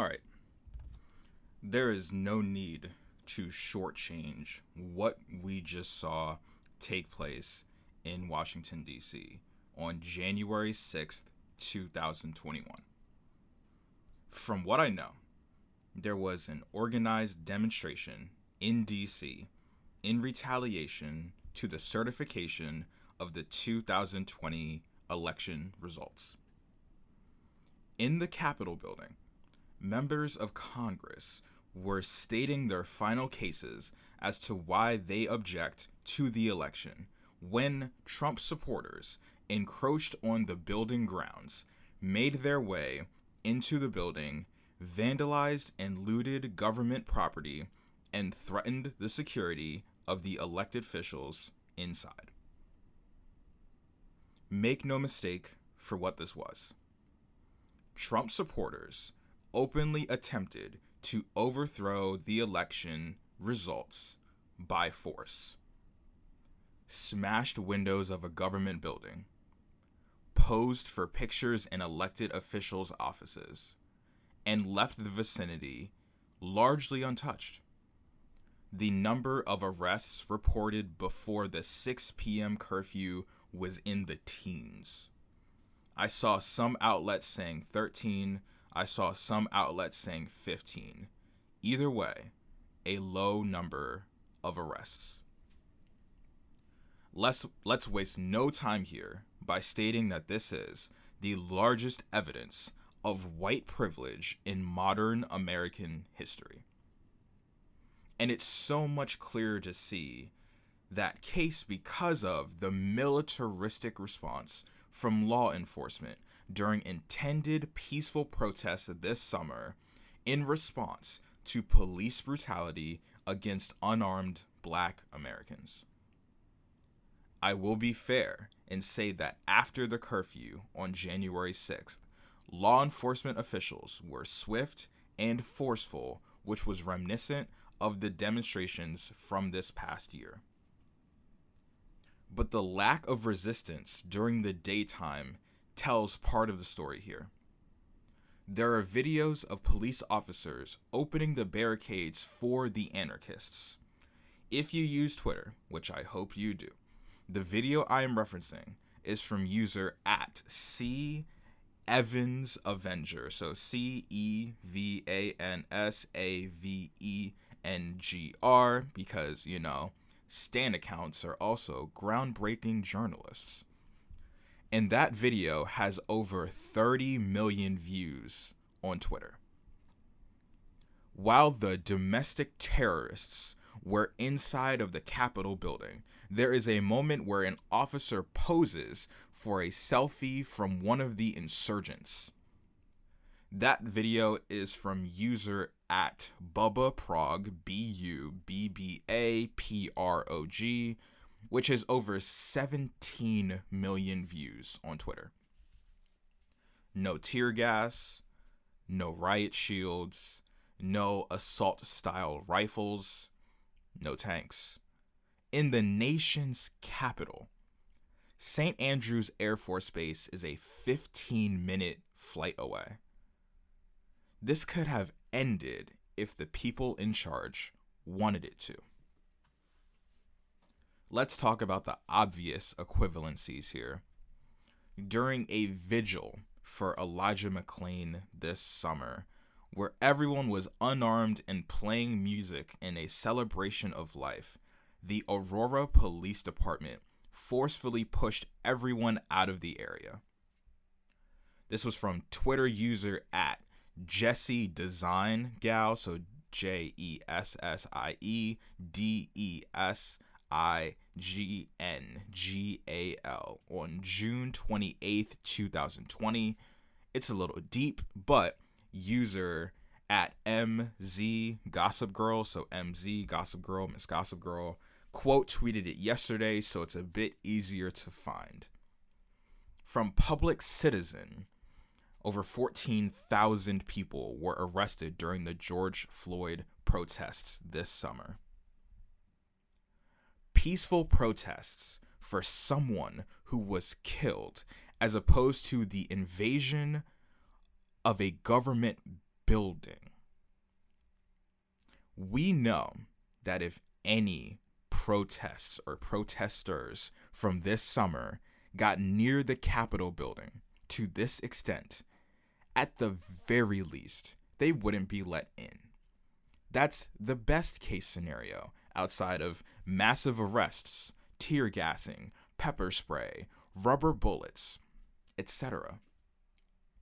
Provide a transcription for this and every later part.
All right. There is no need to shortchange what we just saw take place in Washington, D.C. on January 6th, 2021. From what I know, there was an organized demonstration in D.C. in retaliation to the certification of the 2020 election results. In the Capitol building, members of Congress were stating their final cases as to why they object to the election when Trump supporters encroached on the building grounds, made their way into the building, vandalized and looted government property, and threatened the security of the elected officials inside. Make no mistake for what this was. Trump supporters openly attempted to overthrow the election results by force, smashed windows of a government building, posed for pictures in elected officials' offices, and left the vicinity largely untouched. The number of arrests reported before the 6 p.m. curfew was in the teens. I saw some outlets saying 13, I saw some outlets saying 15. Either way, a low number of arrests. Let's, let's waste no time here by stating that this is the largest evidence of white privilege in modern American history. And it's so much clearer to see that case because of the militaristic response from law enforcement during intended peaceful protests this summer in response to police brutality against unarmed black Americans. I will be fair and say that after the curfew on January 6th, law enforcement officials were swift and forceful, which was reminiscent of the demonstrations from this past year. But the lack of resistance during the daytime tells part of the story here. There are videos of police officers opening the barricades for the anarchists. If you use Twitter, which I hope you do, the video I am referencing is from user at C Evans Avenger. So C E V A N S A V E N G R, because, you know, Stan accounts are also groundbreaking journalists. And that video has over 30 million views on Twitter. While the domestic terrorists were inside of the Capitol building, there is a moment where an officer poses for a selfie from one of the insurgents. That video is from user at Bubba Prog, B U B B A P R O G, which has over 17 million views on Twitter. No tear gas, no riot shields, no assault style rifles, no tanks. In the nation's capital, St. Andrews Air Force Base is a 15 minute flight away. This could have ended if the people in charge wanted it to. Let's talk about the obvious equivalencies here. During a vigil for Elijah McClain this summer, where everyone was unarmed and playing music in a celebration of life, the Aurora Police Department forcefully pushed everyone out of the area. This was from Twitter user at Jessie Design Gal, so J E S S I E D E S I G N G A L on June 28th, 2020. It's a little deep, but user at MZ Gossip Girl, so MZ Gossip Girl, Miss Gossip Girl, quote tweeted it yesterday, so it's a bit easier to find. From Public Citizen, over 14,000 people were arrested during the George Floyd protests this summer. Peaceful protests for someone who was killed, as opposed to the invasion of a government building. We know that if any protests or protesters from this summer got near the Capitol building to this extent, at the very least, they wouldn't be let in. That's the best case scenario outside of massive arrests, tear gassing, pepper spray, rubber bullets, etc.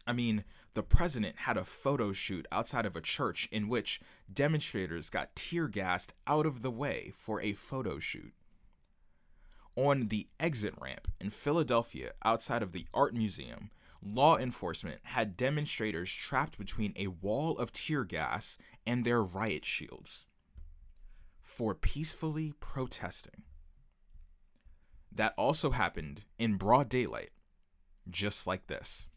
I mean, the president had a photo shoot outside of a church in which demonstrators got tear gassed out of the way for a photo shoot. On the exit ramp in Philadelphia outside of the Art Museum, law enforcement had demonstrators trapped between a wall of tear gas and their riot shields for peacefully protesting. That also happened in broad daylight, just like this.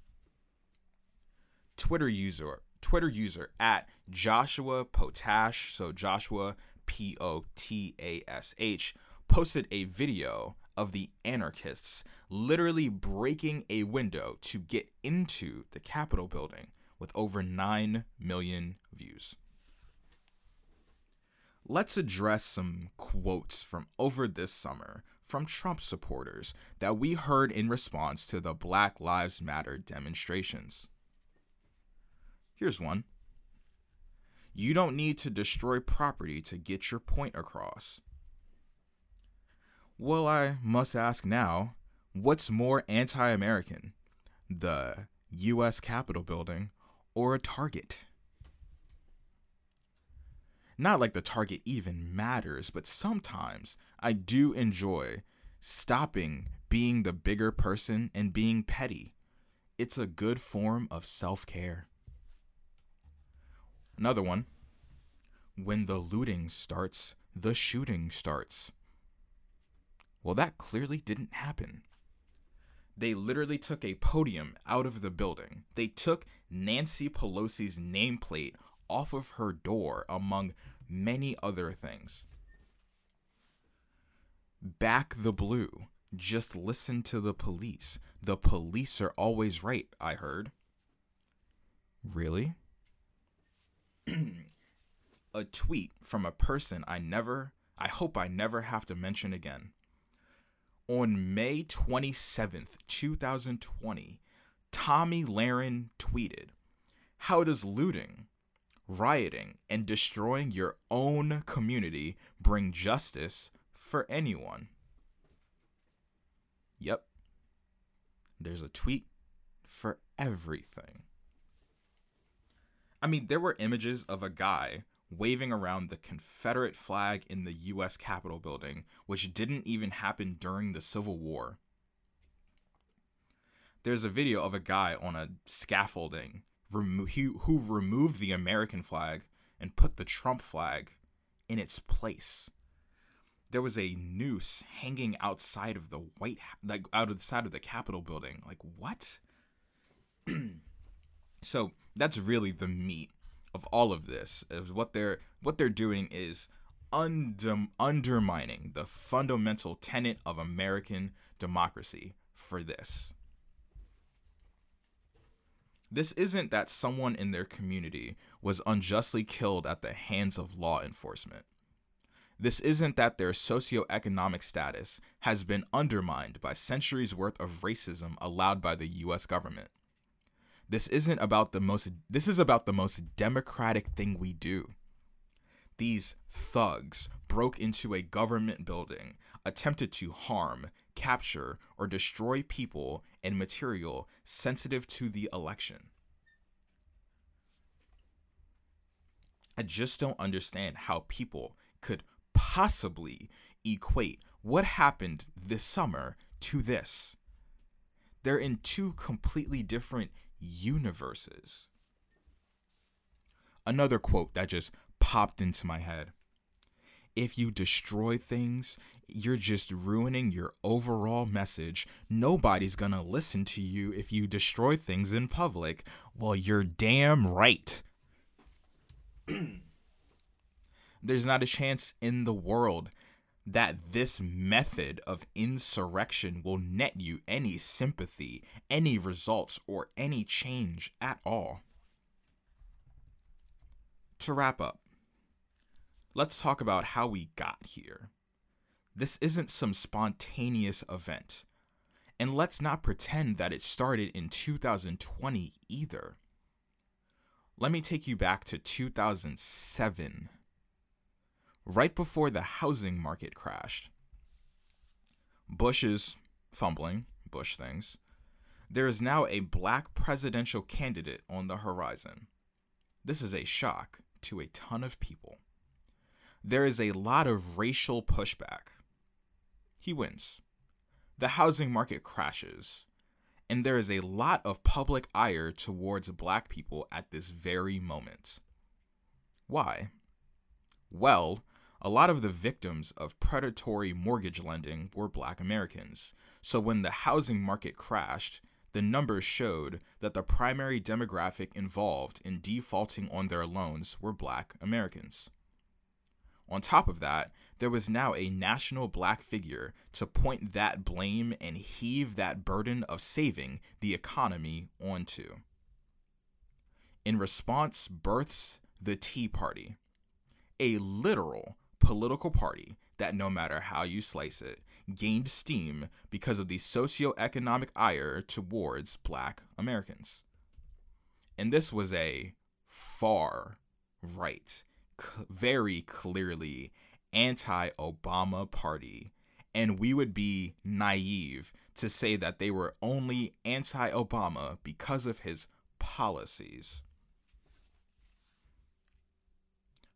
Twitter user Twitter user at Joshua Potash, so Joshua P O T A S H, posted a video of the anarchists literally breaking a window to get into the Capitol building with over 9 million views. Let's address some quotes from over this summer from Trump supporters that we heard in response to the Black Lives Matter demonstrations. Here's one You don't need to destroy property to get your point across. Well, I must ask now what's more anti American, the U.S. Capitol building or a Target? Not like the Target even matters, but sometimes I do enjoy stopping being the bigger person and being petty. It's a good form of self care. Another one. When the looting starts, the shooting starts. Well, that clearly didn't happen. They literally took a podium out of the building. They took Nancy Pelosi's nameplate off of her door, among many other things. Back the blue. Just listen to the police. The police are always right, I heard. Really? a tweet from a person I never, I hope I never have to mention again on May 27th, 2020, Tomi Lahren tweeted, How does looting, rioting, and destroying your own community bring justice for anyone? Yep. There's a tweet for everything. I mean, there were images of a guy waving around the Confederate flag in the US Capitol building, which didn't even happen during the Civil War. There's a video of a guy on a scaffolding remo- who, removed the American flag and put the Trump flag in its place. There was a noose hanging outside of the white like out of the side of the Capitol building. Like what? so that's really the meat of all of this is what they're what they're doing is under, undermining the fundamental tenet of American democracy for this. This isn't that someone in their community was unjustly killed at the hands of law enforcement. This isn't that their socioeconomic status has been undermined by centuries worth of racism allowed by the US government. This isn't about the most this is about the most democratic thing we do. These thugs broke into a government building, attempted to harm, capture, or destroy people and material sensitive to the election. I just don't understand how people could possibly equate what happened this summer to this. They're in two completely different universes. Another quote that just popped into my head. If you destroy things, you're just ruining your overall message. Nobody's gonna listen to you if you destroy things in public. Well, you're damn right. There's not a chance in the world that this method of insurrection will net you any sympathy, any results, or any change at all. To wrap up, let's talk about how we got here. This isn't some spontaneous event. And let's not pretend that it started in 2020 either. Let me take you back to 2007, right before the housing market crashed. Bush is fumbling, Bush things. There is now a black presidential candidate on the horizon. This is a shock to a ton of people. There is a lot of racial pushback. He wins. The housing market crashes, and there is a lot of public ire towards black people at this very moment. Why? Well, a lot of the victims of predatory mortgage lending were black Americans. So when the housing market crashed, the numbers showed that the primary demographic involved in defaulting on their loans were black Americans. On top of that, there was now a national black figure to point that blame and heave that burden of saving the economy onto. In response, births the Tea Party, a literal political party that, no matter how you slice it, gained steam because of the socioeconomic ire towards black Americans. And this was a far right, very clearly anti Obama party. And we would be naive to say that they were only anti Obama because of his policies.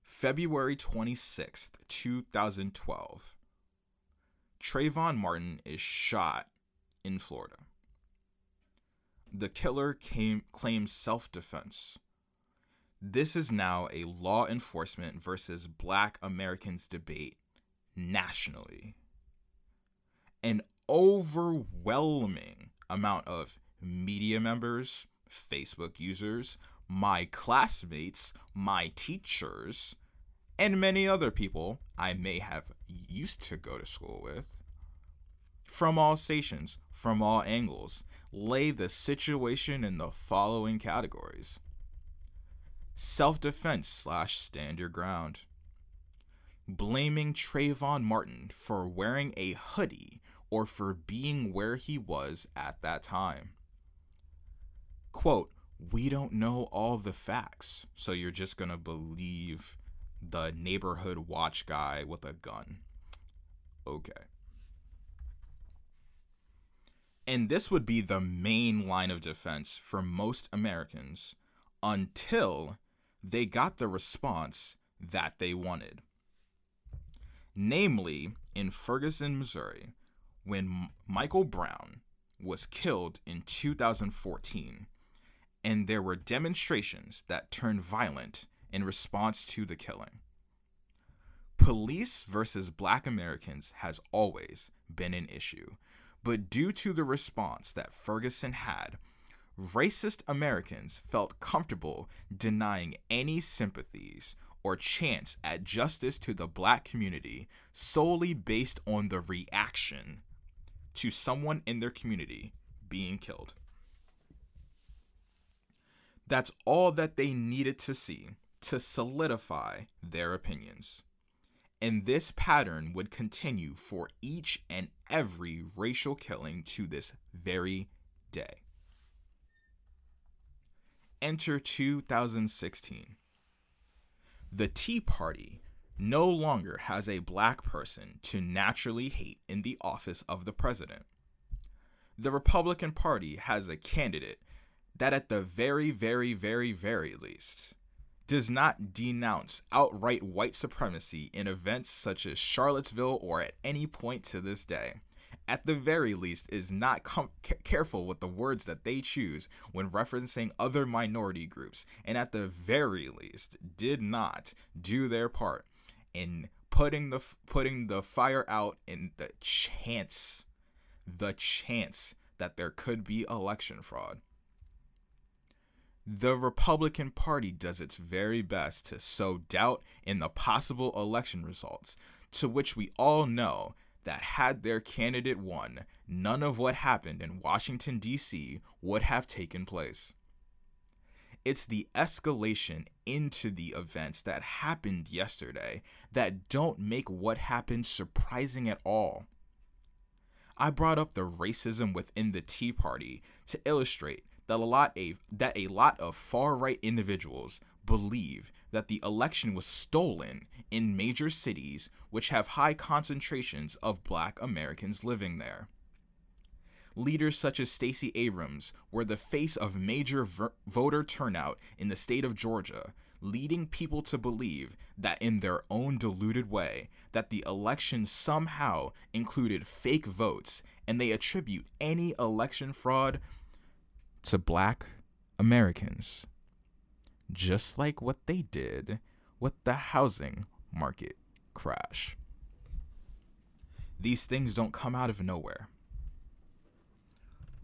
February 26th, 2012. Trayvon Martin is shot in Florida. The killer came, claims self defense. This is now a law enforcement versus black Americans debate nationally. An overwhelming amount of media members, Facebook users, my classmates, my teachers, and many other people I may have used to go to school with, from all stations, from all angles, lay the situation in the following categories self defense slash stand your ground, blaming Trayvon Martin for wearing a hoodie or for being where he was at that time. Quote, we don't know all the facts, so you're just gonna believe the neighborhood watch guy with a gun. Okay. And this would be the main line of defense for most Americans until they got the response that they wanted. Namely, in Ferguson, Missouri, when Michael Brown was killed in 2014, and there were demonstrations that turned violent in response to the killing. Police versus black Americans has always been an issue, but due to the response that Ferguson had, racist Americans felt comfortable denying any sympathies or chance at justice to the black community solely based on the reaction to someone in their community being killed. That's all that they needed to see to solidify their opinions. And this pattern would continue for each and every racial killing to this very day. Enter 2016. The Tea Party no longer has a black person to naturally hate in the office of the president. The Republican Party has a candidate that, at the very, very, very, very least, does not denounce outright white supremacy in events such as Charlottesville or at any point to this day at the very least, is not com- careful with the words that they choose when referencing other minority groups, and at the very least, did not do their part in putting the putting the fire out in the chance, the chance that there could be election fraud. The Republican Party does its very best to sow doubt in the possible election results, to which we all know that had their candidate won, none of what happened in Washington, D.C. would have taken place. It's the escalation into the events that happened yesterday that don't make what happened surprising at all. I brought up the racism within the Tea Party to illustrate that a lot of, that a lot of far-right individuals believe that the election was stolen in major cities which have high concentrations of black Americans living there. Leaders such as Stacey Abrams were the face of major ver- voter turnout in the state of Georgia, leading people to believe that in their own deluded way that the election somehow included fake votes and they attribute any election fraud to black Americans just like what they did with the housing market crash. These things don't come out of nowhere.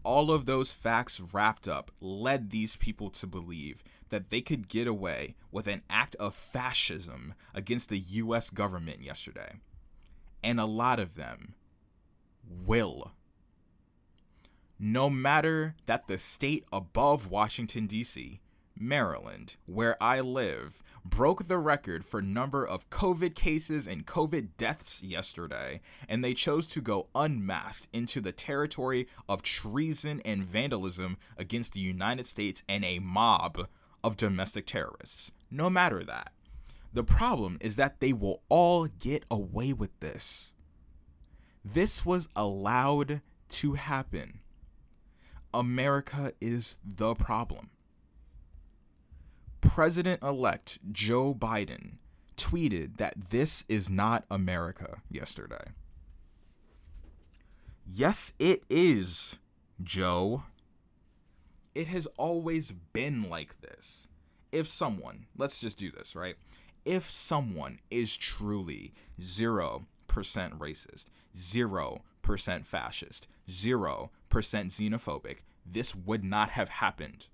All of those facts wrapped up led these people to believe that they could get away with an act of fascism against the US government yesterday. And a lot of them will. No matter that the state above Washington, D.C., Maryland, where I live, broke the record for number of COVID cases and COVID deaths yesterday, and they chose to go unmasked into the territory of treason and vandalism against the United States and a mob of domestic terrorists. No matter that. The problem is that they will all get away with this. This was allowed to happen. America is the problem. President elect Joe Biden tweeted that this is not America yesterday. Yes, it is, Joe. It has always been like this. If someone, let's just do this, right? If someone is truly 0% racist, 0% fascist, 0% xenophobic, this would not have happened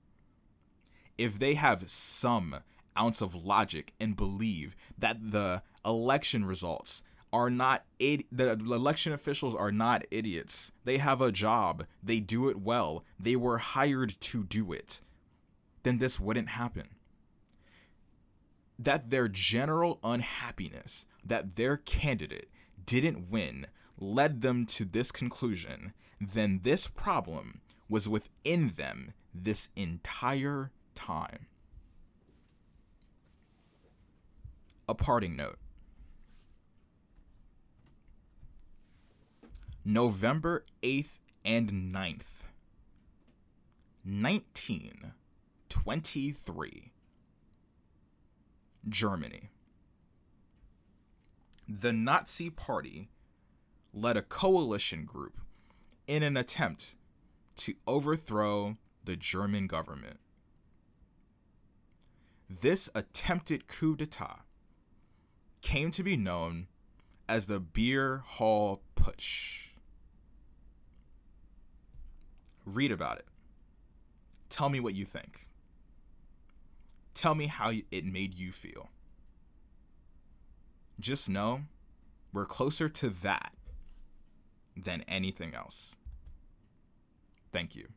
if they have some ounce of logic and believe that the election results are not the election officials are not idiots. They have a job. They do it well. They were hired to do it. Then this wouldn't happen. That their general unhappiness that their candidate didn't win led them to this conclusion, then this problem was within them this entire time. A parting note. November 8th and 9th, 1923. Germany. The Nazi Party led a coalition group in an attempt to overthrow the German government. This attempted coup d'etat came to be known as the Beer Hall Putsch. Read about it. Tell me what you think. Tell me how it made you feel. Just know we're closer to that than anything else. Thank you.